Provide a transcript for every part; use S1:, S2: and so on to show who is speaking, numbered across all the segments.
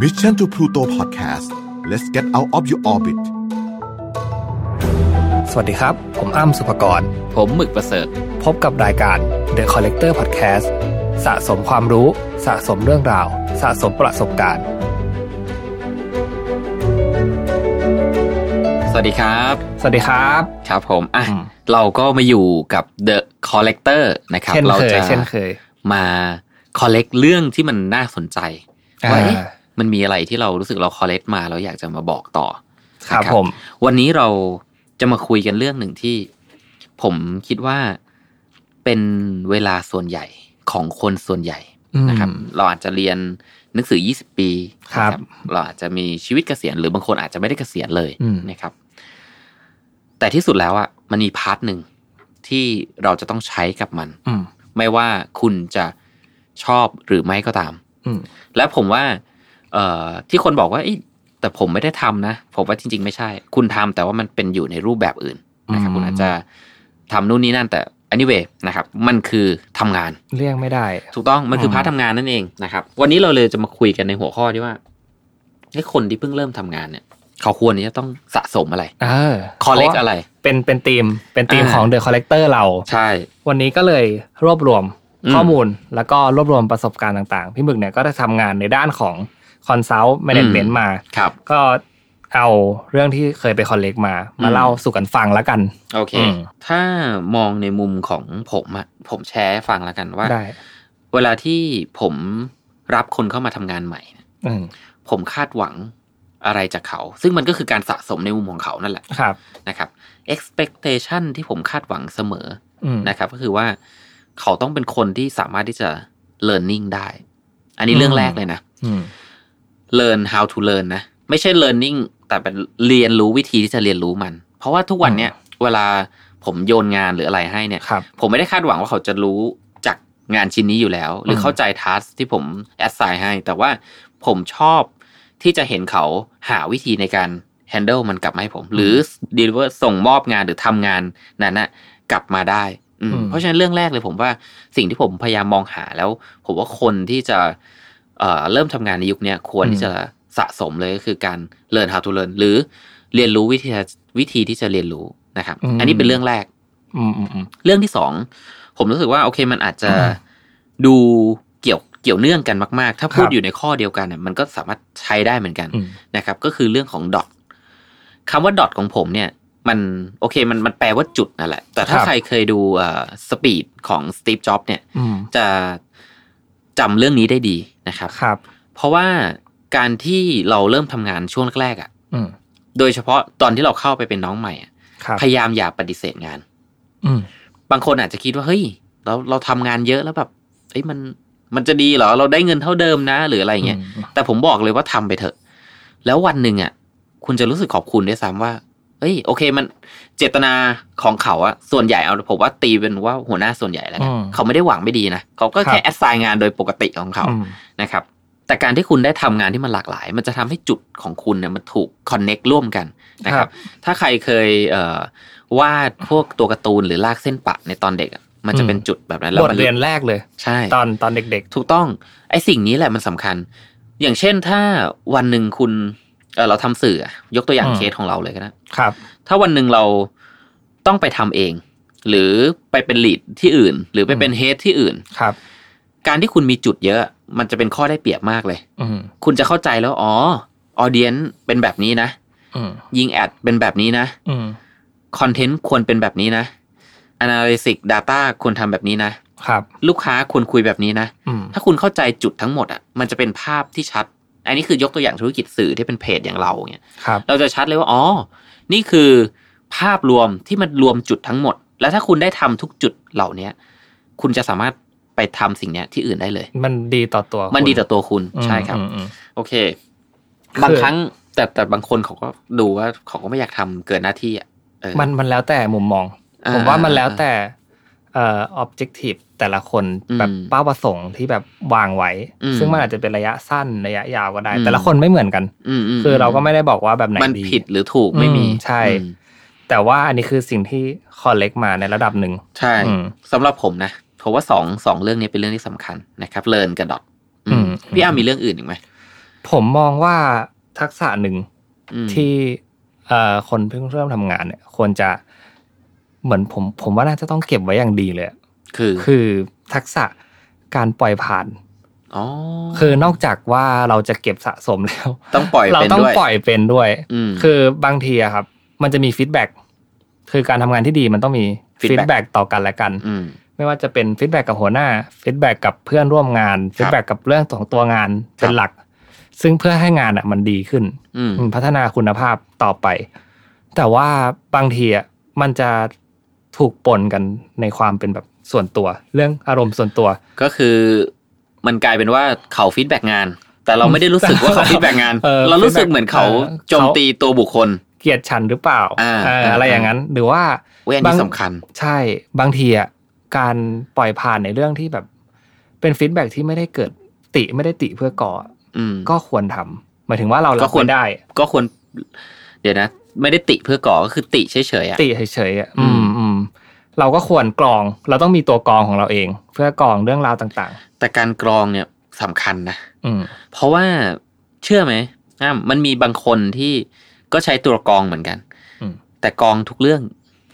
S1: Mission to Pluto Podcast let's get out of your orbit
S2: สวัสดีครับ ผมอ้ำสุภกร
S3: ผมหมึกประเสริฐ
S2: พบกับรายการ The Collector Podcast สะสมความรู้ สะสมเรื่องราว สะสมประสบการณ์
S3: สวัสดีครับ
S2: สวัสดีครับ
S3: ครับผม อะ
S2: อืม
S3: เราก็มาอยู่กับ The Collector นะครับ
S2: เช่น
S3: เรา
S2: เคย
S3: จะ
S2: เช่นเคย
S3: มา collect เรื่องที่มันน่าสนใจ
S2: อ่า
S3: ว่าเอ๊ะ มันมีอะไรที่เรารู้สึกเรา collect มาแล้วอยากจะมาบอกต่อ
S2: ครับ
S3: นะ
S2: ผม
S3: วันนี้เราจะมาคุยกันเรื่องหนึ่งที่ ผมคิดว่าเป็นเวลาส่วนใหญ่ของคนส่วนใหญ่นะครับ เราอาจจะเรียนหนังสือ 20 ปี
S2: ครับ
S3: นะเราอาจจะมีชีวิตเกษียณหรือบางคนอาจจะไม่ได้เกษียณเลย
S2: อืม
S3: นะครับ แต่ที่สุดแล้วอะมันมี part หนึ่งที่เราจะต้องใช้กับมัน
S2: อืม
S3: ไม่ว่าคุณจะชอบหรือไม่ก็ตาม
S2: อืม
S3: และผมว่า เอ่อที่คนบอกว่าเอ้ยแต่ผมไม่ได้ทำนะผมว่าจริง ๆ ไม่ใช่ คุณทำแต่ว่ามันเป็นอยู่ในรูปแบบอื่นนะครับ
S2: อืม
S3: คุณอาจจะทำนู่นนี่นั่นแต่ anyway นะครับ มันคือทำงาน
S2: เลี่ยงไม่ได้
S3: ถูกต้องมันคืออ
S2: ม
S3: พาร์ททำงานนั่นเองนะครับ วันนี้เราเลยจะมาคุยกันในหัวข้อที่ว่าไอ้คนที่เพิ่งเริ่มทำงานเนี่ย เขาควรที่จะต้องสะสมอะไร
S2: เออ
S3: collect อะไร
S2: เป็นเป็นทีมเป็นทีม
S3: อ่า
S2: ของ The Collector เรา
S3: ใช่
S2: วันนี้ก็เลยรวบรวม
S3: อืม
S2: ข้อมูลแล้วก็รวบรวมประสบการณ์ต่างๆ พี่หมึกเนี่ยก็ได้ทำงานในด้านของ consult management มา
S3: ครับ
S2: ก็เอาเรื่องที่เคยไป collect มา มา
S3: อืม
S2: เล่าสู่กันฟังแล้วกัน
S3: โอเค
S2: อืม
S3: ถ้ามองในมุมของผมอะผมแชร์ให้ฟังแล้วกันว่า
S2: ได้
S3: เวลาที่ผมรับคนเข้ามาทำงานใหม่เนี่ย
S2: อืม
S3: ผมคาดหวังอะไรจากเขา ซึ่งมันก็คือการสะสมในมุมของเขานั่นแหละ
S2: ครับ
S3: นะครับ expectation ที่ผมคาดหวังเสมอ
S2: อืม
S3: นะครับ ก็คือว่าเขาต้องเป็นคนที่สามารถที่จะ learning ได้ อันนี้เรื่อง
S2: อืม
S3: แรกเลยนะ
S2: อืม
S3: learn how to learn นะ ไม่ใช่ learning แต่เป็นเรียนรู้วิธีที่จะเรียนรู้มัน เพราะว่าทุกวันเนี้ยเวลาผมโยนงานหรืออะไรให้เนี่ย
S2: ครับ
S3: ผมไม่ได้คาดหวังว่าเขาจะรู้จากงานชิ้นนี้อยู่แล้ว หรืออ
S2: ม
S3: เข้าใจทัสที่ผมแอดไซน์ให้ แต่ว่าผมชอบที่จะเห็นเขาหาวิธีในการ handle มันกลับมาให้ผม หรือ deliver ส่งมอบงานหรือทำงานนั้นนะกลับมาได้อืม
S2: อืม
S3: เพราะฉะนั้นเรื่องแรกเลยผมว่าสิ่งที่ผมพยายามมองหาแล้ว ผมว่าคนที่จะ เอ่อเริ่มทำงานในยุคเนี้ยควรที่จะสะสมเลยก็คือการ learn how to learn หรือเรียนรู้วิธีวิธีที่จะเรียนรู้นะครับ อันนี้เป็นเรื่องแรก
S2: อืมอืมอืม
S3: เรื่องที่สองผมรู้สึกว่าโอเคมันอาจจะดูเกี่ยวเกี่ยวเนื่องกันมาก ๆ ถ้าพูด
S2: ครับ
S3: อยู่ในข้อเดียวกันเนี่ยมันก็สามารถใช้ได้เหมือนกัน
S2: อืม
S3: นะครับ ก็คือเรื่องของดอทคำว่าดอทของผมเนี่ย มันโอเคมันมันแปลว่าจุดนั่นแหละ แต่ถ้า
S2: ครับ
S3: ใครเคยดูเอ่อสปีดของสตีฟจ็อบเนี่ย
S2: อืม
S3: จะ จำเรื่องนี้ได้ดีนะครับ
S2: ครับ
S3: เพราะว่าการที่เราเริ่มทำงานช่วงแรกๆอะ
S2: อืม
S3: โดยเฉพาะตอนที่เราเข้าไปเป็นน้องใหม่อะ
S2: ครับ
S3: พยายามอย่าปฏิเสธงาน
S2: อืม
S3: บางคนอาจจะคิดว่าเฮ้ย เราเราทำงานเยอะแล้วแบบเอ้ยมันมันจะดีเหรอ เราได้เงินเท่าเดิมนะ หรืออะไรอย่างเงี้ย
S2: อืม
S3: แต่ผมบอกเลยว่าทำไปเถอะ แล้ววันหนึ่งอะ คุณจะรู้สึกขอบคุณด้วยซ้ำว่า เอ้ยโอเคมันเจตนาของเขาอะส่วนใหญ่เอาผมว่าตีเป็นว่าหัวหน้าส่วนใหญ่แล้วกัน
S2: อืม
S3: เขาไม่ได้หวังไม่ดีนะเขาก็
S2: ครับ
S3: แค่แอดไซน์งานโดยปกติของเขา
S2: อืม
S3: นะครับ แต่การที่คุณได้ทำงานที่มันหลากหลาย มันจะทำให้จุดของคุณเนี่ยมันถูกคอนเน็กร่วมกันนะครับ ถ้าใครเคยเอ่อวาดพวกตัวการ์ตูนหรือลากเส้นปะในตอนเด็กอะมันจะเป็นจุดแบบนั้นแล้ว
S2: บท
S3: มัน
S2: เรียนแรกเลย
S3: ใช่
S2: ตอนตอนเด็ก
S3: ถูกต้องไอ้สิ่งนี้แหละมันสำคัญ อย่างเช่นถ้าวันหนึ่งคุณ เออเราทำสื่ออะยกตัวอย่าง
S2: อืม
S3: เคสของเราเลยก็ได้
S2: ๆครับ
S3: ถ้าวันหนึ่งเราต้องไปทำเอง หรือไปเป็นลีดที่อื่น หรือไปเป็นเฮดที่อื่น
S2: ครับ
S3: การที่คุณมีจุดเยอะ มันจะเป็นข้อได้เปรียบมากเลย
S2: อืม
S3: คุณจะเข้าใจแล้วอ๋อออเดียนเป็นแบบนี้นะ
S2: อืม
S3: ยิงแอดเป็นแบบนี้นะ
S2: อืม
S3: คอนเทนต์ควรเป็นแบบนี้นะ Analysis Data ควรทำแบบนี้นะ
S2: ครับ
S3: ลูกค้าควรคุยแบบนี้นะ
S2: อืม
S3: ถ้าคุณเข้าใจจุดทั้งหมดอะ มันจะเป็นภาพที่ชัด อันนี้คือยกตัวอย่างธุรกิจสื่อที่เป็นเพจอย่างเราเนี่ย
S2: ครับ
S3: เราจะชัดเลยว่าอ๋อนี่คือภาพรวมที่มันรวมจุดทั้งหมด แล้วถ้าคุณได้ทำทุกจุดเหล่าเนี้ย คุณจะสามารถไปทำสิ่งเนี้ยที่อื่นได้เลย
S2: มันดีต่อตัว
S3: มันดีต่อ
S2: คุณ
S3: ตัวคุณ
S2: อืม
S3: ใช่ครับ
S2: อืมอืม
S3: โอเค
S2: คือ
S3: บางครั้งแต่แต่บางคนเขาก็ดูว่าเขาก็ไม่อยากทำเกินหน้าที่อะเออ
S2: มันมันแล้วแต่มุมมอง
S3: อ่า
S2: ผมว่ามันแล้วแต่ เอ่อ objective แต่ละคน
S3: อืม
S2: แบบเป้าประสงค์ที่แบบวางไว้
S3: อืม
S2: ซึ่งมันอาจจะเป็นระยะสั้นระยะยาวก็ได้
S3: อืม
S2: แต่ละคนไม่เหมือนกัน
S3: อืมม
S2: คือเราก็ไม่ได้บอกว่าแบบไหน
S3: มัน
S2: ดี
S3: ผิดหรือถูกไม่มี
S2: อืมใช่
S3: อืม
S2: แต่ว่าอันนี้คือสิ่งที่คอลเลกมาในระดับหนึ่ง
S3: ใช่
S2: อืม
S3: สำหรับผมนะผมว่าสองสองเรื่องนี้เป็นเรื่องที่สำคัญนะครับเลินกับดอท
S2: อืม
S3: พี่อามีเรื่องอื่นอีกไหม
S2: ผมมองว่าทักษะหนึ่ง
S3: อืม
S2: ที่เอ่อคนเพิ่งเริ่มทำงานเนี่ย ควรจะ เหมือนผมผมว่าน่าจะต้องเก็บไว้อย่างดีเลยอะ
S3: คือ
S2: คือทักษะการปล่อยผ่าน
S3: อ๋อ
S2: คือนอกจากว่าเราจะเก็บสะสมแล้ว
S3: ต้องปล่อย
S2: เรา
S3: เป็น
S2: ต้อง
S3: ด้วย
S2: ปล่อยเป็นด้วย
S3: อืม
S2: คือบางทีอะครับ มันจะมี feedback คือการทำงานที่ดีมันต้องมี
S3: feedback
S2: feedback ต่อกันและกัน
S3: อืม
S2: ไม่ว่าจะเป็น feedback กับหัวหน้า feedback กับเพื่อนร่วมงาน feedback กับเรื่องของตัวงานเป็นหลัก ซึ่งเพื่อให้งานอะมันดีขึ้น
S3: อืม
S2: อืมพัฒนาคุณภาพต่อไป แต่ว่าบางทีอะมันจะ ถูกปนกันในความเป็นแบบส่วนตัว เรื่องอารมณ์ส่วนตัว
S3: ก็คือมันกลายเป็นว่าเขา feedback งาน แต่เราไม่ได้รู้สึกว่าเขา feedback งาน
S2: เออ
S3: เรารู้สึก
S2: feedback
S3: เหมือนเขา
S2: เออ
S3: โจมตีตัวบุคคล
S2: เกลียดฉันหรือเปล่า
S3: อ่า
S2: เออ
S3: อ่า
S2: อะไรอย่างนั้น หรือว่า
S3: เว้ยอัน
S2: บาง
S3: นี้สำคัญ
S2: ใช่บางทีอะการปล่อยผ่านในเรื่องที่แบบ เป็น feedback ที่ไม่ได้เกิดติไม่ได้ติเพื่อก่อ
S3: อืม
S2: ก็ควรทำหมายถึงว่าเรา
S3: ก็
S2: รับ
S3: ควร
S2: ไม่ได้
S3: ก็ควร เดี๋ยวนะ ไม่ได้ติเพื่อก่อก็คือติเฉยๆอะ
S2: ติเฉยๆอะ
S3: อื
S2: อื
S3: ม
S2: มอืม เราก็ควรกรอง เราต้องมีตัวกรองของเราเอง เพื่อกรองเรื่องราวต่าง
S3: แต่การกรองเนี่ยสำคัญนะ
S2: ๆอืม
S3: เพราะว่าเชื่อไหมอะมันมีบางคนที่ก็ใช้ตัวกรองเหมือนกัน
S2: อืม
S3: แต่กรองทุกเรื่อง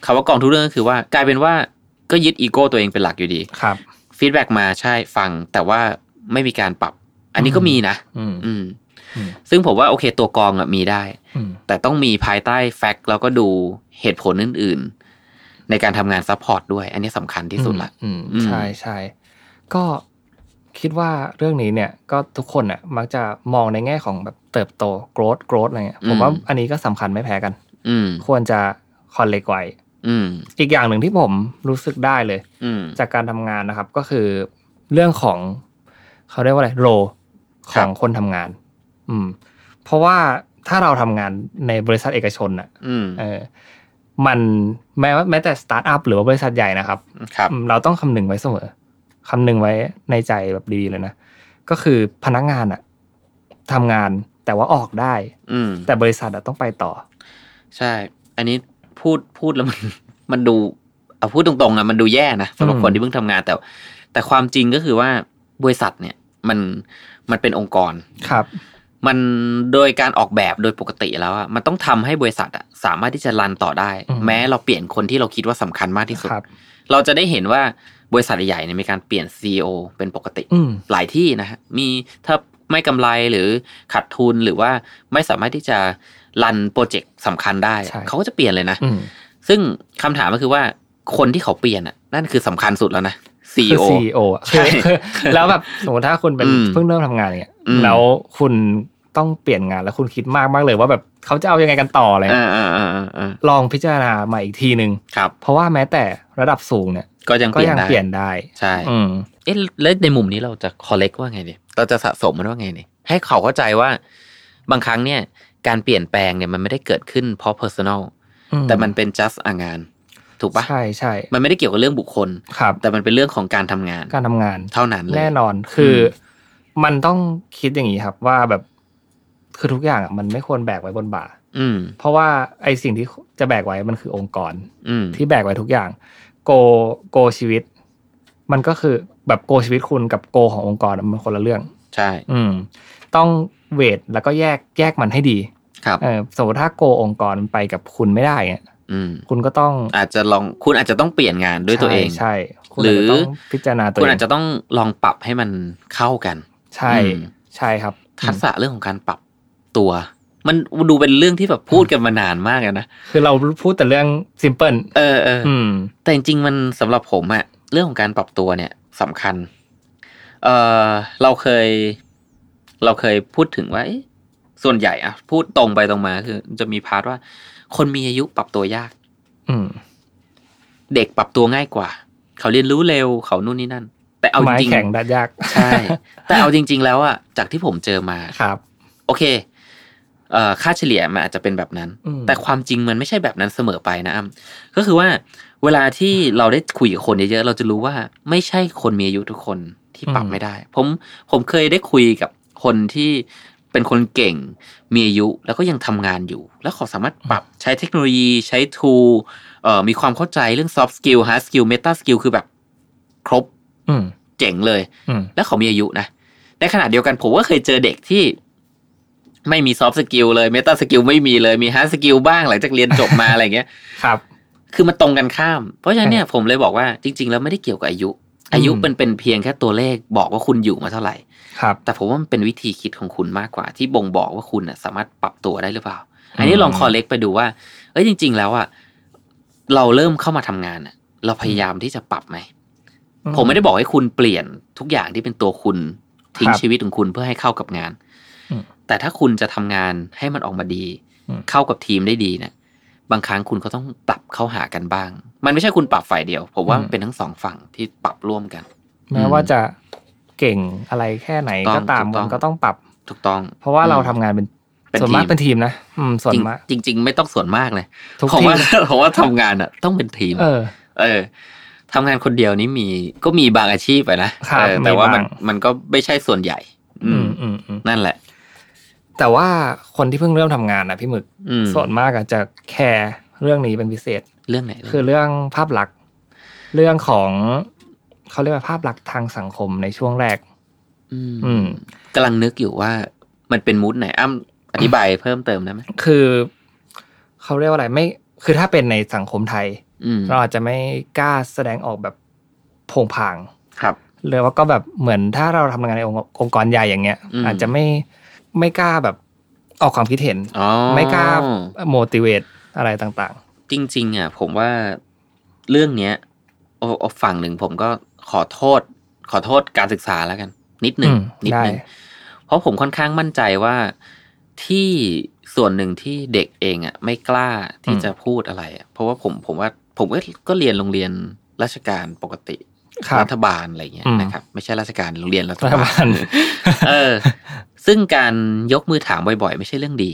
S3: คำว่ากรองทุกเรื่องก็คือว่ากลายเป็นว่าก็ยึดอีโก้ตัวเองเป็นหลักอยู่ดี
S2: ครับ
S3: ฟีดแบ็กมาใช่ฟัง แต่ว่าไม่มีการปรับ อันนี้ก็มีนะ
S2: อืม
S3: อืม
S2: อืม
S3: ซึ่งผมว่าโอเคตัวกรองอะมีได้
S2: อืม
S3: แต่ต้องมีภายใต้แฟกต์แล้วก็ดูเหตุผลอื่นๆ ในการทำงาน support ด้วย อันนี้สำคัญที่สุดละ
S2: อืม
S3: อืม
S2: ใช่ใช่ก็คิดว่าเรื่องนี้เนี่ยก็ทุกคนอะมักจะมองในแง่ของแบบเติบโต growth growth อะไรเงี้ยผมว่าอันนี้ก็สำคัญไม่แพ้กัน
S3: อืม
S2: ควรจะ collect ไว้
S3: อืม
S2: อีกอย่างหนึ่งที่ผมรู้สึกได้เลย
S3: อืม
S2: จากการทำงานนะครับ ก็คือเรื่องของเขาเรียกว่าอะไรโรข
S3: ครั
S2: บของคนทำงาน อืม เพราะว่าถ้าเราทำงานในบริษัทเอกชนอะ
S3: อืม
S2: เออ มันแม้ว่าแม้แต่สตาร์ทอัพหรือว่าบริษัทใหญ่นะครับ
S3: ครับ
S2: อืมเราต้องคำนึงไว้เสมอคำนึงไว้ในใจแบบดีๆเลยนะก็คือพนักงานอะทำงานแต่ว่าออกได้
S3: อืม
S2: แต่บริษัทอะต้องไปต่อ
S3: ใช่ อันนี้พูดพูดแล้วมันมันดูเอาพูดตรงๆอะมันดูแย่นะสำหรับ
S2: อืม
S3: คนที่เพิ่งทำงานแต่ แต่ความจริงก็คือว่าบริษัทเนี่ย มันมันเป็นองค์กร
S2: ครับ
S3: มันโดยการออกแบบโดยปกติแล้วอะมันต้องทำให้บริษัทอะสามารถที่จะรันต่อได้
S2: อืม
S3: แม้เราเปลี่ยนคนที่เราคิดว่าสำคัญมากที่สุด
S2: ครับ
S3: เราจะได้เห็นว่าบริษัทใหญ่เนี่ยมีการเปลี่ยนซีอเป็นปกติ
S2: อืม
S3: หลายที่นะฮะมีถ้าไม่กำไรหรือขาดทุนหรือว่าไม่สามารถที่จะรันโปรเจกต์สำคัญได้
S2: ใช่
S3: เขาก็จะเปลี่ยนเลยนะ
S2: อืม
S3: ซึ่งคำถามก็คือว่าคนที่เขาเปลี่ยนอะนั่นคือสำคัญสุดแล้วนะ
S2: คือ
S3: CEO
S2: CEO อะ
S3: ใช่
S2: คือคือแล้วแบบสมมติถ้าคุณเป็น
S3: อืม
S2: เพิ่งเริ่มทำงานเนี่ย
S3: อืม
S2: แล้วคุณ ต้องเปลี่ยนงานแล้วคุณคิดมากมากเลยว่าแบบเขาจะเอายังไงกันต่ออะไร
S3: อ่า
S2: เงี้ย
S3: อ่าอ่าอ่าอ่า
S2: ลองพิจารณามาอีกทีหนึ่ง
S3: ครับ
S2: เพราะว่าแม้แต่ระดับสูงเนี่ย
S3: ก็ยัง
S2: ก็
S3: เปลี่ยน
S2: ยัง
S3: ได้
S2: เปลี่ยนได้
S3: ใช่
S2: อืม
S3: เอ๊ะแล้วในมุมนี้เราจะ collect ว่าไงดีเราจะสะสมมันว่าไงดีให้เขาเข้าใจว่าบางครั้งเนี่ย การเปลี่ยนแปลงเนี่ยมันไม่ได้เกิดขึ้นเพราะ personal
S2: อืม
S3: แต่มันเป็น just อ่างาน ถูกปะ
S2: ใช่ใช่
S3: มันไม่ได้เกี่ยวกับเรื่องบุคคล
S2: ครับ
S3: แต่มันเป็นเรื่องของการทำงาน
S2: การทำงาน
S3: เท่านั้นเลย
S2: แน่นอนคืออ
S3: ม
S2: มันต้องคิดอย่างนี้ครับว่าแบบ คือทุกอย่างอะมันไม่ควรแบกไว้บนบ่า
S3: อืม
S2: เพราะว่าไอสิ่งที่จะแบกไว้มันคือองค์กร
S3: อืม
S2: ที่แบกไว้ทุกอย่าง โกโกชีวิต มันก็คือแบบโกชีวิตคุณกับโกขององค์กรอะมันคนละเรื่อง
S3: ใช่
S2: อืม ต้องเวทแล้วก็แยกแยกมันให้ดี
S3: ครับ
S2: เออสมมติถ้าโกองค์กรมันไปกับคุณไม่ได้เนี่ย
S3: อืม
S2: คุณก็ต้อง
S3: อาจจะลองคุณอาจจะต้องเปลี่ยนงานด้วยตัวเอง
S2: ใช่ใช่คุณ
S3: หรือ
S2: อาจจะต้องพิจารณาตัว
S3: คุณ
S2: เอง
S3: อาจจะต้องลองปรับให้มันเข้ากัน
S2: ใช่
S3: อืม
S2: ใช่ครับ
S3: ทักษะเรื่องของการปรับ ตัว มันดูเป็นเรื่องที่แบบพูดกันมานานมากอะนะ
S2: คือเราพูดแต่เรื่องซิมเพิล
S3: เออเออ
S2: อืม
S3: แต่จริงๆมันสำหรับผมอะเรื่องของการปรับตัวเนี่ยสำคัญ เออเราเคย เราเคยพูดถึงว่าเอ๊ะส่วนใหญ่อะพูดตรงไปตรงมาคือ จะมีพาร์ทว่า คนมีอายุปรับตัวยาก
S2: อืม
S3: เด็กปรับตัวง่ายกว่า เขาเรียนรู้เร็วเขานู่นนี่นั่น แต่เอาจ
S2: ไม้
S3: ริง
S2: แข็งดัดยาก
S3: ๆใช่ แต่เอาจริง ๆ แล้วอะจากที่ผมเจอมา
S2: ครับ
S3: โอเคเอ่อ ค่าเฉลี่ยมันอาจจะเป็นแบบนั้น
S2: อืม
S3: แต่ความจริงมันไม่ใช่แบบนั้นเสมอไปนะอ้ำก็คือว่าเวลาที่เราได้คุยกับคนเยอะๆเราจะรู้ว่าไม่ใช่คนมีอายุทุกคนที่ปรับไม่ได้ ผมผมเคยได้คุยกับคนที่เป็นคนเก่งมีอายุแล้วก็ยังทำงานอยู่ แล้วเขาสามารถปรับใช้เทคโนโลยีใช้ tool เอ่อมีความเข้าใจเรื่อง soft skill hard skill meta skill คือแบบครบ
S2: อืม
S3: เจ๋งเลย
S2: อืม
S3: แล้วเขามีอายุนะในขณะเดียวกันผมก็เคยเจอเด็กที่ ไม่มี soft skill เลย meta skill ไม่มีเลยมี hard skill บ้างหลังจากเรียนจบมาอะไรเงี้ย
S2: ครับ
S3: คือมันตรงกันข้าม เพราะฉะนั้นเนี่ยผมเลยบอกว่าจริง ๆ แล้วไม่ได้เกี่ยวกับอายุ อายุ
S2: อืม
S3: เป็นเป็นเพียงแค่ตัวเลขบอกว่าคุณอยู่มาเท่าไหร่
S2: ครับ
S3: แต่ผมว่ามันเป็นวิธีคิดของคุณมากกว่า ที่บ่งบอกว่าคุณน่ะสามารถปรับตัวได้หรือเปล่า อันนี้
S2: อืม
S3: ลอง collect ไปดูว่าเอ้ยจริง ๆ แล้วอะเราเริ่มเข้ามาทำงานอะ เราพยายามที่จะปรับไหมผมไม่ได้บอกให้คุณเปลี่ยนทุกอย่างที่เป็นตัวคุณทิ้ง
S2: ครับ
S3: ชีวิตของคุณเพื่อให้เข้ากับงาน
S2: อืม
S3: แต่ถ้าคุณจะทำงานให้มันออกมาดี
S2: อืม
S3: เข้ากับทีมได้ดีเนี่ยบางครั้งคุณก็ต้องปรับเข้าหากันบ้าง มันไม่ใช่คุณปรับฝ่ายเดียว ผมว่ามันเป็นทั้งสองฝั่งที่ปรับร่วมกัน
S2: แม้ว่าจะเก่งอะไรแค่ไหน
S3: ถู
S2: ก็
S3: กต้อง
S2: ตาม
S3: ถูกต้
S2: มั
S3: อง
S2: นก็ต้องปรับ
S3: ถูกต้อง
S2: เพราะว่าเรา
S3: อืม
S2: ทำงานเป็น
S3: เป็น
S2: ส่วนมาก
S3: ทีม
S2: เป็นทีมนะอืมส่วนมาก
S3: จริงจริงๆไม่ต้องส่วนมากเลย
S2: ทุก
S3: ผม
S2: ที
S3: ว่ามผมว่าทำงานอะ ต้องเป็นทีม
S2: เออ
S3: เออทำงานคนเดียวนี่มีก็มีบางอาชีพไปนะครับเออแต่
S2: มี
S3: ว่ามัน
S2: บ้าง
S3: มันก็ไม่ใช่ส่วนใหญ่ อื
S2: อื
S3: ม
S2: มอืมอืม
S3: นั่นแหละ
S2: แต่ว่าคนที่เพิ่งเริ่มทำงานนะพี่หมึก
S3: อืม
S2: ส่วนมากอะจะแคร์เรื่องนี้เป็นพิเศษ
S3: เรื่องไหน
S2: คือเรื่องภาพลักษณ์เรื่องของเขาเรียกว่าภาพลักษณ์ทางสังคมในช่วงแรก
S3: อืม
S2: อืม
S3: กำลังนึกอยู่ว่ามันเป็นมูดไหนอ้ำอธิบายเพิ่มเติมได้ไหม
S2: คือเขาเรียกว่าอะไรไม่คือถ้าเป็นในสังคมไทย
S3: อืม
S2: เราอาจจะไม่กล้าแสดงออกแบบโผงผาง
S3: ครับ
S2: เลยว่าก็แบบเหมือนถ้าเราทำงานในองค์องค์กรใหญ่อย่างเงี้ย
S3: อืม
S2: อาจจะไม่ ไม่กล้าแบบออกความคิดเห็น
S3: อ๋อ
S2: ไม่กล้า motivate อะไรต่าง
S3: จริง ๆ อะ ผมว่าเรื่องเนี้ยโอ้โอ้ฝั่งหนึ่งผมก็ขอโทษ ขอโทษการศึกษาแล้วกัน นิดหนึ่ง
S2: อืม
S3: นิดหนึ่ง
S2: ได้
S3: เพราะผมค่อนข้างมั่นใจว่าที่ส่วนหนึ่งที่เด็กเองอะ ไม่กล้าที่จะพูดอะไรอะเพราะว่าผมผมว่า ผมก็ก็เรียนโรงเรียนราชการปกติ
S2: ๆครับ
S3: รัฐบาลอะไรเงี้ย
S2: อืม
S3: นะครับ ไม่ใช่ราชการโรงเรียนรัฐ
S2: รัฐ
S3: บา
S2: บา
S3: ล
S2: ล
S3: เออ ซึ่งการยกมือถามบ่อยๆ ไม่ใช่เรื่องดี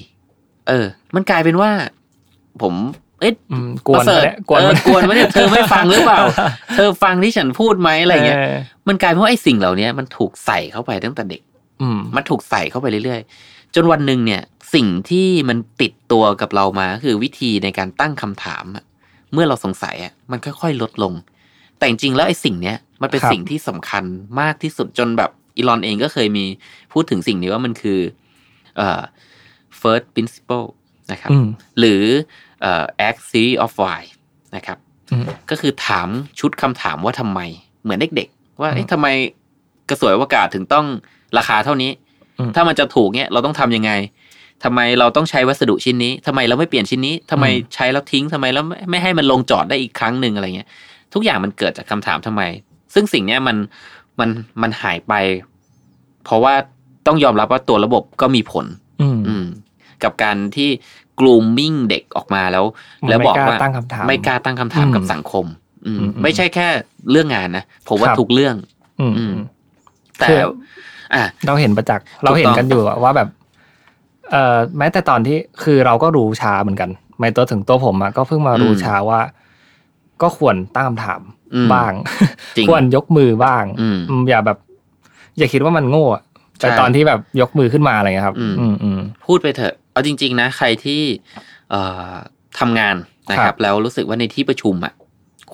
S3: เออ มันกลายเป็นว่า ผม เอ๊ะ
S2: อืมกวน
S3: ประเสริฐ
S2: ปะเนี่ยกวน
S3: เออ
S2: ปะ
S3: กวนไหมเนี่ยเธอไม่ฟังหรือเปล่า เธอฟังที่ฉันพูดไหมอะไรเงี้ย มันกลายเป็นว่าไอ้สิ่งเหล่านี้มันถูกใส่เข้าไปตั้งแต่เด็ก
S2: อืม
S3: มันถูกใส่เข้าไปเรื่อยๆ จนวันหนึ่งเนี่ย สิ่งที่มันติดตัวกับเรามาก็คือวิธีในการตั้งคำถามอะเมื่อเราสงสัยอะมันค่อยๆลดลง แต่จริงๆแล้วไอ้สิ่งเนี้ยมันเป็น
S2: ครับ
S3: สิ่งที่สำคัญมากที่สุดจนแบบ อีลอนเองก็เคยมีพูดถึงสิ่งนี้ว่ามันคือเอ่อ first principle นะครับ
S2: อืม
S3: หรือเอ่อ act series of why นะครับ
S2: อืม
S3: ก็คือถามชุดคำถามว่าทำไม เหมือนเด็กๆ ว่า
S2: อืม
S3: เอ๊ะทำไมกระสวยอวกาศถึงต้องราคาเท่านี้
S2: อืม
S3: ถ้ามันจะถูกเนี่ยเราต้องทำยังไงทำไมเราต้องใช้วัสดุชิ้นนี้ทำไมเราไม่เปลี่ยนชิ้นนี้ทำไม
S2: อืม
S3: ใช้แล้วทิ้งทำไมแล้วไม่ไม่ให้มันลงจอดได้อีกครั้งหนึ่งอะไรเงี้ย ทุกอย่างมันเกิดจากคำถามทำไม ซึ่งสิ่งเนี้ยมันมันมันหายไป เพราะว่าต้องยอมรับว่าตัวระบบก็มีผล
S2: อืม
S3: อืมกับการที่ grooming เด็กออกมาแล้ว
S2: มัน
S3: แล้วบอก
S2: ไม่กล้า
S3: ว่า
S2: ตั้งคำถาม
S3: ไม่กล้าตั้งคำถาม
S2: อืม
S3: กับสังคม อืม
S2: อืม
S3: ไม่ใช่แค่เรื่องงานนะผมว่า
S2: ครับ
S3: ทุกเรื่อง
S2: อืม
S3: อืม
S2: อืม
S3: แต่
S2: คือ
S3: อะ
S2: เราเห็นประจักษ์เราเห็นกันอยู่อะว่าแบบ เอ่อแม้แต่ตอนที่คือเราก็รู้ช้าเหมือนกันไม่ตัวถึงตัวผมอะก็เพิ่งมารู้
S3: อืม
S2: ช้าว่า ก็ควรตั้งคำถาม
S3: อืม
S2: บ้าง
S3: จริง
S2: ควรยกมือบ้าง
S3: อืม
S2: อืมอย่าแบบ อย่าคิดว่ามันโง่อะแต่
S3: ใช่
S2: ตอนที่แบบยกมือขึ้นมาอะไรเงี้ยครับ
S3: อืม
S2: อืมอืม
S3: พูดไปเถอะ เอาจริง ๆ นะ ใครที่เอ่อทำงานนะค
S2: ครั
S3: รับ
S2: บ
S3: แล้วรู้สึกว่าในที่ประชุมอะ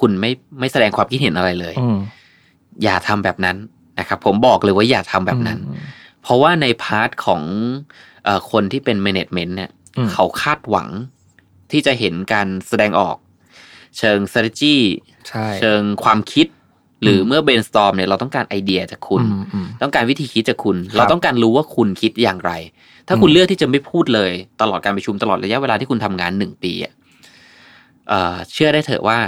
S3: คุณไม่ไม่แสดงความคิดเห็นอะไรเลย
S2: อืม
S3: อย่าทำแบบนั้นนะครับ ผมบอกเลยว่าอย่าทำแบบนั้น
S2: อืม
S3: เพราะว่าในพาร์ทของเอ่อคนที่เป็น management เนี่ย
S2: อืม
S3: เขาคาดหวังที่จะเห็นการแสดงออก เชิง strategy
S2: ใช่
S3: เชิงความคิด หรืออ
S2: ม
S3: เมื่อ brainstorm เนี่ยเราต้องการไอเดียจากคุณ
S2: อืมอืม
S3: ต้องการวิธีคิดจากคุณ
S2: ครับ
S3: เราต้องการรู้ว่าคุณคิดอย่างไร ถ้า
S2: อืม
S3: คุณเลือกที่จะไม่พูดเลย ตลอดการประชุมตลอดระยะเวลาที่คุณทำงานหนึ่งปีอะเอ่อเชื่อได้เถอะว่า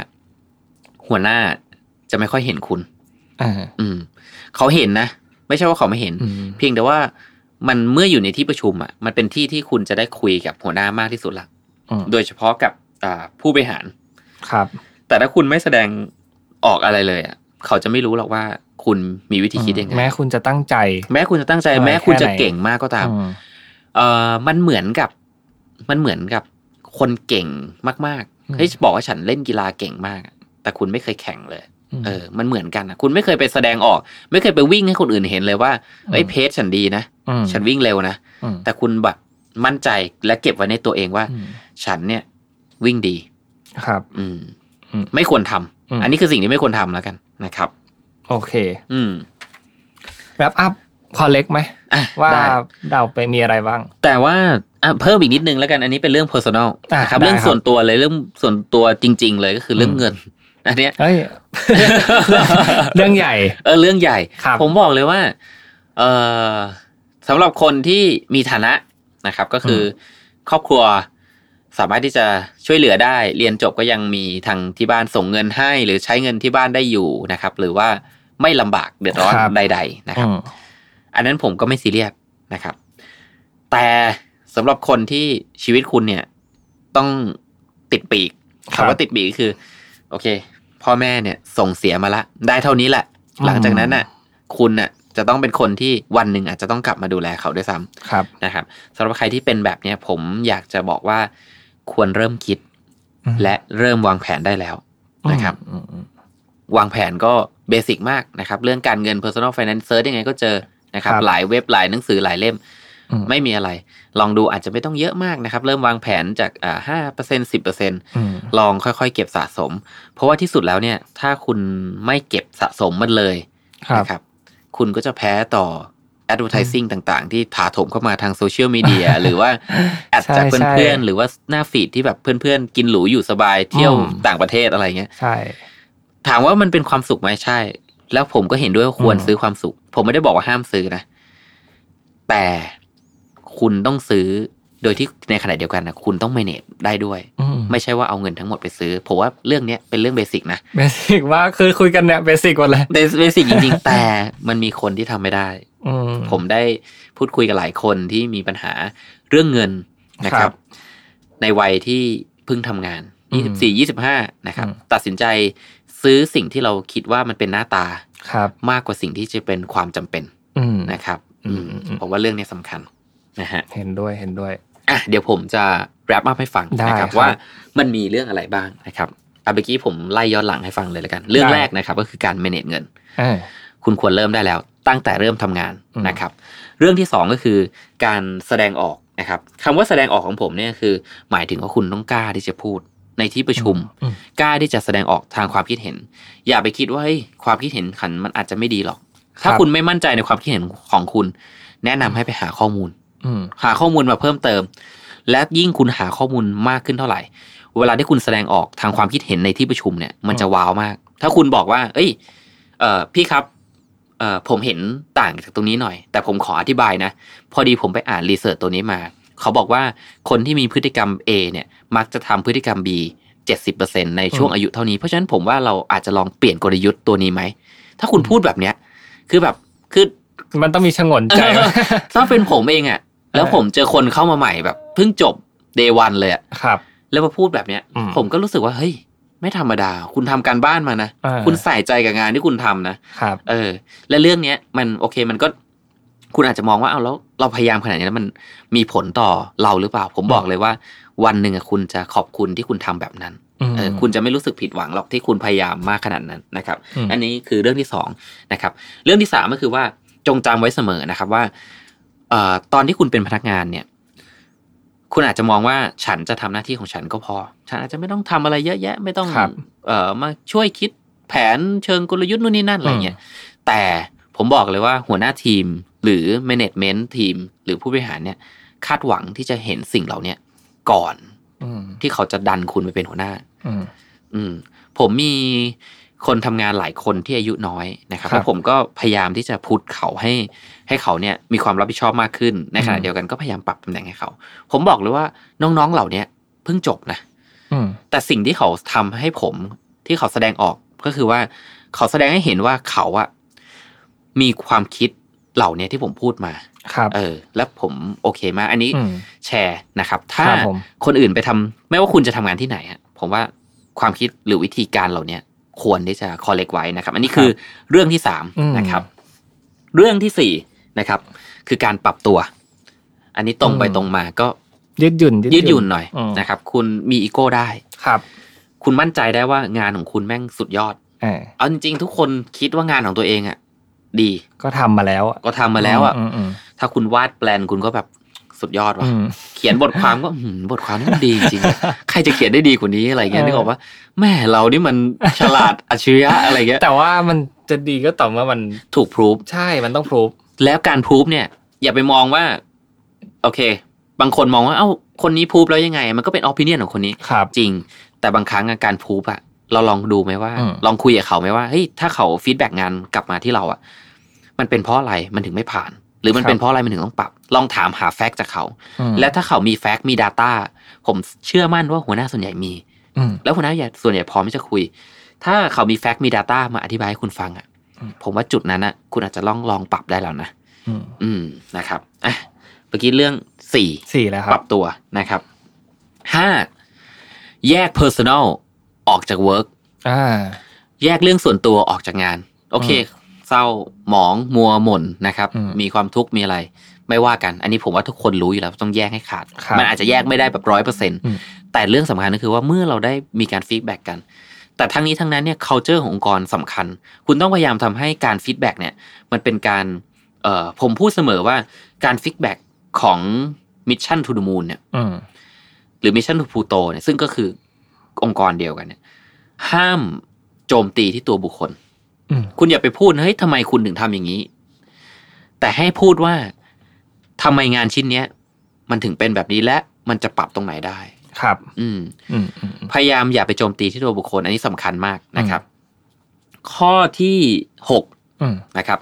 S3: หัวหน้าจะไม่ค่อยเห็นคุณ
S2: อ่า
S3: อืม เขาเห็นนะ ไม่ใช่ว่าเขาไม่เห็น
S2: อืม
S3: เพียงแต่ว่ามันเมื่ออยู่ในที่ประชุมอะ มันเป็นที่ที่คุณจะได้คุยกับหัวหน้ามากที่สุดละ
S2: อืม
S3: โดยเฉพาะกับอ่าผู้บริหาร
S2: ครับ
S3: แต่ถ้าคุณไม่แสดงออกอะไรเลยอะ เขาจะไม่รู้หรอกว่าคุณมีวิธีคิดยังไง
S2: แม้คุณจะตั้งใจ
S3: แม้คุณจะตั้งใจ
S2: อะไร
S3: แม้คุณจะ
S2: แค่ไหน
S3: เก่งมากก็ตาม
S2: อืม
S3: เอ่อมันเหมือนกับ มันเหมือนกับคนเก่งมาก
S2: อืม
S3: ๆเฮ้ยบอกว่าฉันเล่นกีฬาเก่งมากอะแต่คุณไม่เคยแข่งเลย
S2: ม
S3: เออ มันเหมือนกันนะคุณไม่เคยไปแสดงออก ไม่เคยไปวิ่งให้คนอื่นเห็นเลยว่าเอ้ย
S2: อืม
S3: เพจฉันดีนะ
S2: ม
S3: ฉันวิ่งเร็วนะ
S2: อืม
S3: แต่คุณแบบมั่นใจและเก็บไว้ในตัวเองว่า
S2: อืม
S3: ฉันเนี่ย วิ่งดี
S2: ครับ
S3: อืม
S2: อืม
S3: ไม่ควรทำ
S2: อืม
S3: อันนี้คือสิ่งที่ไม่ควรทำแล้วกัน นะครับ
S2: โอเค
S3: อืม
S2: แรปอัพพอเล็กไหม
S3: อะ
S2: ว่า
S3: ได้
S2: เราไปมีอะไรบ้าง
S3: แต่ว่าอะเพิ่มอีกนิดนึงแล้วกันอันนี้เป็นเรื่อง personal
S2: อะ
S3: นะครับ
S2: ได้
S3: เรื่อง
S2: ครับ
S3: ส่วนตัวเลยเรื่องส่วนตัวจริง ๆ เลยก็คือเรื่อง
S2: อืม
S3: เงินอันเนี้ย
S2: เฮ้ยเรื่องใหญ่
S3: เออเรื่องใหญ่
S2: ครับ
S3: ผมบอกเลยว่า เออสำหรับคนที่มีฐานะนะครับ ก็คืออครอบครัว สามารถที่จะช่วยเหลือได้ เรียนจบก็ยังมีทางที่บ้านส่งเงินให้ หรือใช้เงินที่บ้านได้อยู่นะครับ หรือว่าไม่ลำบากเดือดร้อน
S2: ครับ
S3: ใด ๆ นะครับ
S2: อืม
S3: อันนั้นผมก็ไม่ซีเรียสนะครับ แต่สำหรับคนที่ชีวิตคุณเนี่ย ต้องติดปีก
S2: ครับ
S3: คำว่าติดปีกก็คือ โอเค พ่อแม่เนี่ยส่งเสียมาละ ได้เท่านี้แหละ
S2: อืม
S3: หลังจากนั้นน่ะ คุณน่ะจะต้องเป็นคนที่วันหนึ่งอาจจะต้องกลับมาดูแลเขาด้วยซ้ำ
S2: ครับ
S3: นะครับสำหรับใครที่เป็นแบบเนี้ยผมอยากจะบอกว่า ควรเริ่มคิด
S2: อืม
S3: และเริ่มวางแผนได้แล้วนะครับ
S2: อืมอืม
S3: วางแผนก็เบสิกมากนะครับ เรื่องการเงิน personal finance เซิร์ชยังไงก็เจอนะครับ
S2: ครับ
S3: หลายเว็บหลายหนังสือหลายเล่ม
S2: อืม
S3: ไม่มีอะไร ลองดูอาจจะไม่ต้องเยอะมากนะครับ เริ่มวางแผนจากอ่าห้าเปอร์เซ็นสิบเปอร์เซ็น
S2: อืม
S3: ลองค่อยๆ เก็บสะสม เพราะว่าที่สุดแล้วเนี่ย ถ้าคุณไม่เก็บสะสมมันเลย
S2: ครับ
S3: นะครับ คุณก็จะแพ้ต่อ advertising ต่างๆ ที่ถาโถมเข้ามาทางโซเชียลมีเดียหรือว่าแอดจาก
S2: ใช่
S3: เพื่อน
S2: ใช่
S3: ๆหรือว่าหน้าฟีดที่แบบเพื่อนๆ กินหรูอยู่สบายเที่ยว
S2: อืม
S3: ต่างประเทศอะไรเงี้ย
S2: ใช่
S3: ถามว่ามันเป็นความสุขไหมใช่ แล้วผมก็เห็นด้วยว่าควร
S2: อืม
S3: ซื้อความสุข ผมไม่ได้บอกว่าห้ามซื้อนะ แต่คุณต้องซื้อโดยที่ในขณะเดียวกันนะคุณต้อง manage ได้ด้วย
S2: อืม
S3: ไม่ใช่ว่าเอาเงินทั้งหมดไปซื้อ ผมว่าเรื่องเนี้ยเป็นเรื่องเบสิกนะ
S2: เบสิกว่าคือคุยกันเนี่ยเบสิกหมดเลย
S3: เบสิกจริงๆแต่มันมีคนที่ทำไม่ได้
S2: อืม
S3: ผมได้พูดคุยกับหลายคนที่มีปัญหาเรื่องเงินนะค
S2: ครั
S3: รับ
S2: บ
S3: ในวัยที่เพิ่งทำงาน
S2: อืม
S3: 24 25นะครับ
S2: อืม
S3: ตัดสินใจซื้อสิ่งที่เราคิดว่ามันเป็นหน้าตา
S2: ครับ
S3: มากกว่าสิ่งที่จะเป็นความจำเป็น
S2: อืม
S3: นะครับ
S2: อืม
S3: อืม
S2: อืม
S3: ผมว่าเรื่องนี้สำคัญนะฮะ
S2: เห็นด้วยเห็นด้วย
S3: อะเดี๋ยวผมจะแรปอัพให้ฟัง
S2: ได้
S3: นะครับ
S2: ครับ
S3: ว่ามันมีเรื่องอะไรบ้างนะครับอะเมื่อกี้ผมไล่ย้อนหลังให้ฟังเลยแล้วกัน เรื่อง
S2: ได้
S3: แรกนะครับ ก็คือการ manage เงิน
S2: เออ
S3: คุณควรเริ่มได้แล้ว ตั้งแต่เริ่มทำงาน
S2: อืม
S3: นะครับ เรื่องที่สองก็คือการแสดงออกนะครับคำว่าแสดงออกของผมเนี่ยคือ หมายถึงว่าคุณต้องกล้าที่จะพูดในที่ประชุม
S2: อืม
S3: กล้าที่จะแสดงออกทางความคิดเห็น อย่าไปคิดว่าเฮ้ยความคิดเห็นขันมันอาจจะไม่ดีหรอก ถ้า
S2: ครับ
S3: คุณไม่มั่นใจในความคิดเห็นของคุณ แนะนำให้ไปหาข้อมูล
S2: อืม
S3: หาข้อมูลมาเพิ่มเติม และยิ่งคุณหาข้อมูลมากขึ้นเท่าไหร่ เวลาที่คุณแสดงออกทางความคิดเห็นในที่ประชุมเนี่ย มันจะว้าวมาก ถ้าคุณบอกว่า เอ้ย เอ่อพี่ครับ เอ่อผมเห็นต่างจากตรงนี้หน่อย แต่ผมขออธิบายนะ พอดีผมไปอ่านรีเสิร์ชตัวนี้มา เขาบอกว่าคนที่มีพฤติกรรม A เนี่ยมักจะทำพฤติกรรม B 70%ในช่วงอายุเท่านี้ เพราะฉะนั้นผมว่าเราอาจจะลองเปลี่ยนกลยุทธ์ตัวนี้ไหม ถ้าคุณพูดแบบเนี้ย คือแบบคือ
S2: มันต้องมีชงนใจ
S3: ถ้าเป็นผมเองอะแล้วผมเจอคนเข้ามาใหม่แบบเพิ่งจบเดวันเลยอะ
S2: ครับ
S3: แล้วมาพูดแบบเนี้ย
S2: อืม
S3: ผมก็รู้สึกว่าเฮ้ย ไม่ธรรมดา คุณทำการบ้านมานะ
S2: อ่า
S3: คุณใส่ใจกับงานที่คุณทำนะครับเออ และเรื่องเนี้ย มันโอเคมันก็ คุณอาจจะมองว่าเอาแล้วเราพยายามขนาดนี้แล้วมันมีผลต่อเราหรือเปล่า ผมบอกเลยว่า วันหนึ่งอะคุณจะขอบคุณที่คุณทำแบบนั้น
S2: ม
S3: เออคุณจะไม่รู้สึกผิดหวังหรอกที่คุณพยายามมากขนาดนั้นนะครับ
S2: อืม
S3: อันนี้คือเรื่องที่สองนะครับ เรื่องที่สามก็คือว่าจงจำไว้เสมอนะครับว่าเอ่อตอนที่คุณเป็นพนักงานเนี่ย คุณอาจจะมองว่าฉันจะทำหน้าที่ของฉันก็พอ ฉันอาจจะไม่ต้องทำอะไรเยอะแยะ ไม่ต้อง
S2: ครับ
S3: เอ่อมาช่วยคิดแผนเชิงกลยุทธ์นู่นนี่นั่นอะไรเงี้ยแต่ผมบอกเลยว่าหัวหน้าทีมหรือ management ทีม หรือผู้บริหารเนี่ยคาดหวังที่จะเห็นสิ่งเหล่าเนี้ยก่อน
S2: อืม
S3: ที่เขาจะดันคุณไปเป็นหัวหน้า
S2: อืม
S3: อืมผมมี คนทำงานหลายคนที่อายุน้อยนะครับ
S2: ครับ
S3: แล้วผมก็พยายามที่จะพุดเขาให้ให้เขาเนี่ยมีความรับผิดชอบมากขึ้นในขณะ
S2: อืม
S3: เดียวกันก็พยายามปรับตำแหน่งให้เขา ผมบอกเลยว่าน้องๆเหล่าเนี้ยเพิ่งจบนะ
S2: อืม
S3: แต่สิ่งที่เขาทำให้ผมที่เขาแสดงออกก็คือว่าเขาแสดงให้เห็นว่าเขาอะมีความคิดเหล่าเนี้ยที่ผมพูดมา
S2: ครับ
S3: เออ และผมโอเคมากอันนี้
S2: อืม
S3: แชร์นะครับ ถ้า
S2: ครับผม
S3: คนอื่นไปทำไม่ว่าคุณจะทำงานที่ไหนฮะผมว่าความคิดหรือวิธีการเหล่าเนี้ย ควรที่จะคอลเลกไว้นะครับ อันนี้คือเรื่องที่สาม
S2: อืม
S3: นะครับ เรื่องที่สี่นะครับ คือการปรับตัว อันนี้ตรงไป
S2: อืม
S3: ตรงมาก็
S2: ยืดหยุ่น
S3: ยืดหยุ่นหน่อย
S2: ม
S3: นะครับ คุณมีอีโก้ได้
S2: ครับ
S3: คุณมั่นใจได้ว่างานของคุณแม่งสุดยอด
S2: เออ
S3: เอาจริงๆทุกคนคิดว่างานของตัวเองอะดี
S2: ก็ทำมาแล้วอะ
S3: ก็ทำมาแล้วอะ
S2: มอืม
S3: ถ้าคุณวาดแปลนคุณก็แบบ สุดยอดว่ะ
S2: อืม
S3: เขียนบทความก็หืมบทความนี่มันดีจริงๆอะใครจะเขียนได้ดีกว่านี้อะไรเงี้ย
S2: เออ
S3: นึกออกว่าแม่เรานี่มันฉลาดอัจฉริยะอะไรเงี้ย
S2: แต่ว่ามันจะดีก็ต่อเมื่อมัน
S3: ถูก proof
S2: ใช่มันต้อง proof
S3: แล้วการ proof เนี่ย อย่าไปมองว่า โอเค บางคนมองว่าเอ้าคนนี้พูฟแล้วยังไง มันก็เป็นอ p ิเนียนของคนนี้
S2: ครับ
S3: จริง แต่บางครั้งอะการพูฟอะเราลองดูไหมว่า
S2: อืม
S3: ลองคุยกับเขาไหมว่าเฮ้ยถ้าเขา feedback งานกลับมาที่เราอะมันเป็นเพราะอะไรมันถึงไม่ผ่านห รือมันเป็นเพราะอะไรมันถึงต้องปรับ ลองถามหา fact จากเขา
S2: อืม
S3: และถ้าเขามี fact มี Data ผมเชื่อมั่นว่าหัวหน้าส่วนใหญ่มี
S2: อืม
S3: แล้วหัวหน้าส่วนใหญ่พร้อมที่จะคุย ถ้าเขามีแฟกต์มี Data มาอธิบายให้คุณฟังอะ
S2: อืม
S3: ผมว่าจุดนั้นอะคุณอาจจะลองลองปรับได้แล้วนะ
S2: อืม
S3: อืมนะครับอะเมื่อกี้เรื่องสี่
S2: สี่แล้วค
S3: ป
S2: รั
S3: รับบตัวนะครับห้าแยก personal ออกจาก work
S2: อ่า
S3: แยกเรื่องส่วนตัวออกจากงาน โอเค เศร้าหมองมัวหม่นนะครับ
S2: อืม
S3: มีความทุกข์มีอะไร ไม่ว่ากัน อันนี้ผมว่าทุกคนรู้อยู่แล้วต้องแยกให้ขาด
S2: ครับ
S3: มันอาจจะแยกไม่ได้แบบร้อยเปอร์เซ็นต์
S2: อืม
S3: แต่เรื่องสำคัญก็คือว่าเมื่อเราได้มีการ feedback กัน แต่ทั้งนี้ทั้งนั้นเนี่ย culture ขององค์กรสำคัญ คุณต้องพยายามทำให้การ feedback เนี่ย มันเป็นการเอ่อผมพูดเสมอว่าการ feedback ของ Mission to the Moon เนี่ย
S2: อืม
S3: หรือ Mission to Pluto เนี่ยซึ่งก็คือองค์กรเดียวกันเนี่ย ห้ามโจมตีที่ตัวบุคคล
S2: อืม
S3: คุณอย่าไปพูดเฮ้ยทำไมคุณถึงทำอย่างนี้ แต่ให้พูดว่าทำไมงานชิ้นเนี้ย มันถึงเป็นแบบนี้และมันจะปรับตรงไหนได้
S2: ครับ
S3: อืม
S2: อืมอืมอืม
S3: พยายามอย่าไปโจมตีที่ตัวบุคคล อันนี้สำคัญมากนะครับ ข้อที่หก
S2: อืม
S3: นะครับ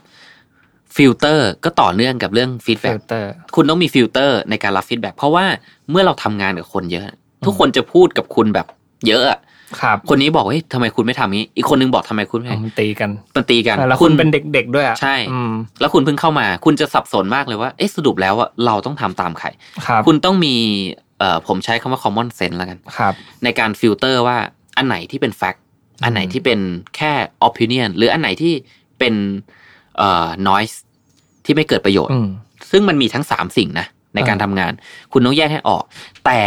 S3: ฟิลเตอร์ก็ต่อเนื่องกับเรื่อง
S2: feedback filter
S3: คุณต้องมีฟิลเตอร์ในการรับ feedback เพราะว่าเมื่อเราทำงานกับคนเยอะ ทุกคนจะพูดกับคุณแบบเยอะอะ
S2: ครับ
S3: คนนี้บอกเฮ้ยทำไมคุณไม่ทำนี้ อีกคนนึงบอกทำไมคุณไม่
S2: เอามันตีกัน
S3: มันตีกัน
S2: แล้วคุณเป็นเด็กๆด้วยอะ
S3: ใช่
S2: อืม
S3: แล้วคุณเพิ่งเข้ามา คุณจะสับสนมากเลยว่าเอ๊ะสรุปแล้วอะเราต้องทำตามใคร
S2: ครับ
S3: คุณต้องมีเอ่อผมใช้คำว่า common sense แล้วกัน
S2: ครับ
S3: ในการฟิลเตอร์ว่าอันไหนที่เป็น fact อันไหนที่เป็นแค่ opinion หรืออันไหนที่เป็นเอ่อ noise ที่ไม่เกิดประโยชน์
S2: อืม
S3: ซึ่งมันมีทั้งสามสิ่งนะในการ
S2: อ่า
S3: ทำงาน คุณต้องแยกให้ออก แต่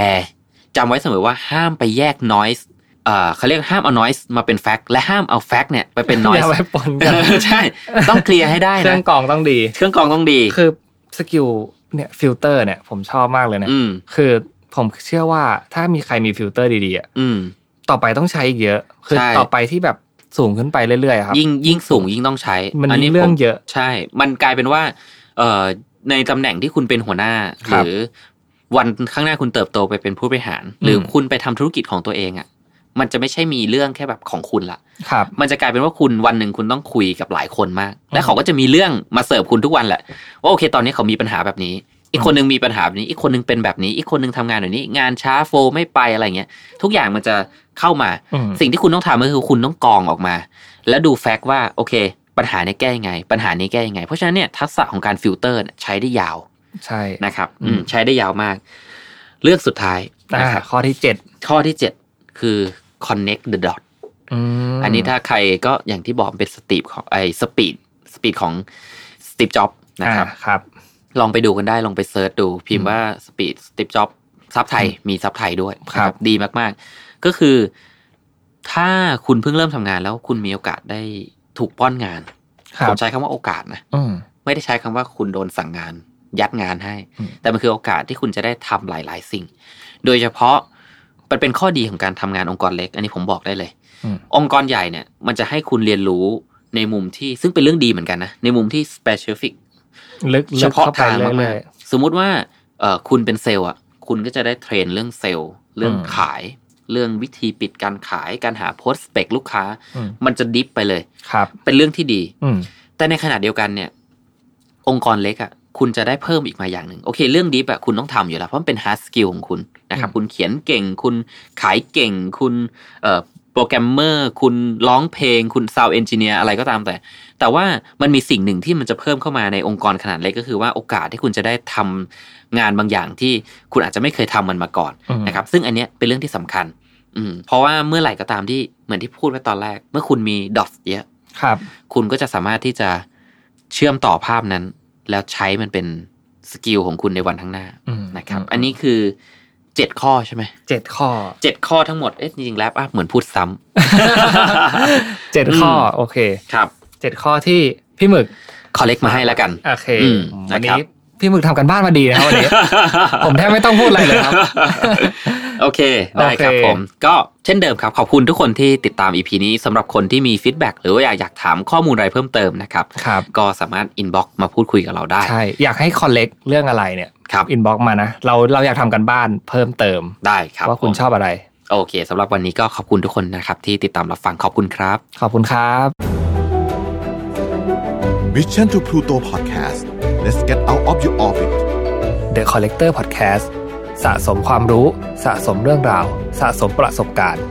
S3: จำไว้เสมอว่าห้ามไปแยก noise เอ่อเขาเรียกห้ามเอา noise มาเป็น fact และห้ามเอา fact เนี่ยไปเป็น
S2: อ
S3: noise
S2: ย่าไปปนกัน
S3: ใช่ ต้องเคลียร์ให้ได้นะ
S2: เครื่องกรองต้องดี
S3: เครื่องกรองต้องดี
S2: คือ skill เนี่ยฟิลเตอร์เนี่ยผมชอบมากเลยนะ
S3: อืม
S2: คือผมเชื่อว่าถ้ามีใครมีฟิลเตอร์ดีๆอะ
S3: อืม
S2: ต่อไปต้องใช้อีกเยอะคือ
S3: ใช่
S2: ต่อไปที่แบบสูงขึ้นไปเรื่อยๆอะครับ
S3: ยิ่งยิ่งสูงยิ่งต้องใช้
S2: มัน
S3: นี้
S2: เรื่อง
S3: ผม
S2: เยอะ
S3: ใช่ มันกลายเป็นว่า เอ่อในตำแหน่งที่คุณเป็นหัวหน้า
S2: ครับ ห
S3: รือวันข้างหน้าคุณเติบโตไปเป็นผู้บริหาร หรืออื
S2: ม
S3: คุณไปทำธุรกิจของตัวเองอะ่ะ มันจะไม่ใช่มีเรื่องแค่แบบของคุณละ
S2: ครับ
S3: มันจะกลายเป็นว่าคุณวันหนึ่งคุณต้องคุยกับหลายคนมาก และเขาก็จะมีเรื่องมาเสิร์ฟคุณทุกวันแหละว่าโอเค ตอนนี้เขามีปัญหาแบบนี้ อีกคนนึงมีปัญหาแบบนี้ อีกคนนึงเป็นแบบนี้ อีกคนนึงทำงานแบบนี้ งานช้า flow ไม่ไปอะไรเงี้ย ทุกอย่างมันจะเข้ามา
S2: อืม
S3: สิ่งที่คุณต้องทำก็คือคุณต้องกรองออกมา แล้วดู fact ว่าโอเค ปัญหาเนี้ยแก้ยังไง ปัญหานี้แก้ยังไง เพราะฉะนั้นเนี่ยทักษะของการฟิลเตอร์เนี่ยใช้ได้ยาว
S2: ใช่
S3: นะครับ อืม
S2: ม
S3: ใช้ได้ยาวมากเรื่องสุดท้าย
S2: อะ
S3: นะครับ
S2: ข้อที่เจ็ด
S3: ข้อที่เจ็ดคือ connect the dot
S2: อืม
S3: อันนี้ถ้าใครก็อย่างที่บอกเป็น speech ของไอ้ speech speech ของ Steve Jobs นะครับ
S2: อ่าครับ
S3: ลองไปดูกันได้ลองไป search ดูพิมพ์ว่า speech Steve Jobs ซับไทยมีซับไทยด้วย
S2: ครับ
S3: นะดีมาก ๆ ก็คือ ถ้าคุณเพิ่งเริ่มทำงานแล้วคุณมีโอกาสได้ถูกป้อนงาน
S2: ครับ ผ
S3: มใช้คำว่าโอกาสนะ
S2: อืม
S3: ไม่ได้ใช้คำว่าคุณโดนสั่งงานยัดงานให้
S2: อืม
S3: แต่มันคือโอกาสที่คุณจะได้ทำหลาย ๆ สิ่ง โดยเฉพาะ มันเป็นข้อดีของการทำงานองค์กรเล็ก อันนี้ผมบอกได้เลย
S2: อืม
S3: องค์กรใหญ่เนี่ย มันจะให้คุณเรียนรู้ในมุมที่ซึ่งเป็นเรื่องดีเหมือนกันนะ ในมุมที่ specific
S2: ลึก
S3: เฉพาะ
S2: ทางมาก ลึ
S3: กเข้าไป
S2: เรื่อย
S3: ๆสมมุติว่าเอ่อคุณเป็นเซลล์อะ คุณก็จะได้ train เรื่องเซลล์ เรื่อง
S2: อืม
S3: ขาย เรื่องวิธีปิดการขาย การหา prospect ลูกค้า
S2: อืม
S3: มันจะ deep ไปเลย
S2: ๆครับ
S3: เป็นเรื่องที่ดี
S2: อืม
S3: แต่ในขณะเดียวกันเนี่ย องค์กรเล็กอะ คุณจะได้เพิ่มอีกมาอย่างหนึ่ง โอเค เรื่อง deep อะคุณต้องทำอยู่แล้ว เพราะมันเป็น hard skill ของคุณ นะครับ
S2: อืม
S3: คุณเขียนเก่ง คุณขายเก่ง คุณเอ่อโปรแกรมเมอร์ คุณร้องเพลง คุณ sound engineer อะไรก็ตามแต่ แต่ว่ามันมีสิ่งหนึ่งที่มันจะเพิ่มเข้ามาในองค์กรขนาดเล็กก็คือว่าโอกาสที่คุณจะได้ทำงานบางอย่างที่คุณอาจจะไม่เคยทำมันมาก่อน
S2: อืม
S3: นะครับ ซึ่งอันเนี้ยเป็นเรื่องที่สำคัญ อืมเพราะว่าเมื่อไหร่ก็ตามที่เหมือนที่พูดไว้ตอนแรก เมื่อคุณมี dot เยอะ
S2: ครับ
S3: คุณก็จะสามารถที่จะเชื่อมต่อภาพนั้น แล้วใช้มันเป็น skill ของคุณในวันข้างหน้า
S2: อืม
S3: นะครับ
S2: อืม
S3: อันนี้คือ เจ็ดข้อใช่ไหม
S2: เจ็ดข้อ
S3: เจ็ดข้อทั้งหมดเอ๊ะจริงๆแล้วอะเหมือนพูดซ้ำำ
S2: เจ็ดข้อออื
S3: ม
S2: โอเค
S3: ครับ
S2: เจ็ดข้อที่พี่หมึก
S3: collect มาให้แล้วกัน
S2: โอเค
S3: อืม
S2: นะ
S3: ครับ วั
S2: นนี้ พี่หมึกทำการบ้านมาดีนะครับวันนี้ ผมแทบไม่ต้องพูดอะไรเลยครับ
S3: โอเค ได้ครับ
S2: โอเค
S3: ผม ก็เช่นเดิมครับ ขอบคุณทุกคนที่ติดตาม EP นี้สำหรับคนที่มี feedback หรือว่าอยากอยากถามข้อมูลอะไรเพิ่มเติมนะครับ
S2: ครับ
S3: ก็สามารถ inbox มาพูดคุยกับเราได้
S2: ใช่ อยากให้ collect เรื่องอะไรเนี่ย
S3: ครับ
S2: inbox มานะ เราเราอยากทำการบ้านเพิ่มเติม
S3: ได้ครับ
S2: ว่าคุณ
S3: ผม
S2: ชอบอะไร
S3: โอเคสำหรับวันนี้ก็ขอบคุณทุกคนนะครับที่ติดตามรับฟังขอบคุณครับ
S2: ขอบคุณครับ
S1: Mission to Pluto Podcast let's get out of your orbit
S2: The Collector Podcast สะสมความรู้ สะสมเรื่องราว สะสมประสบการณ์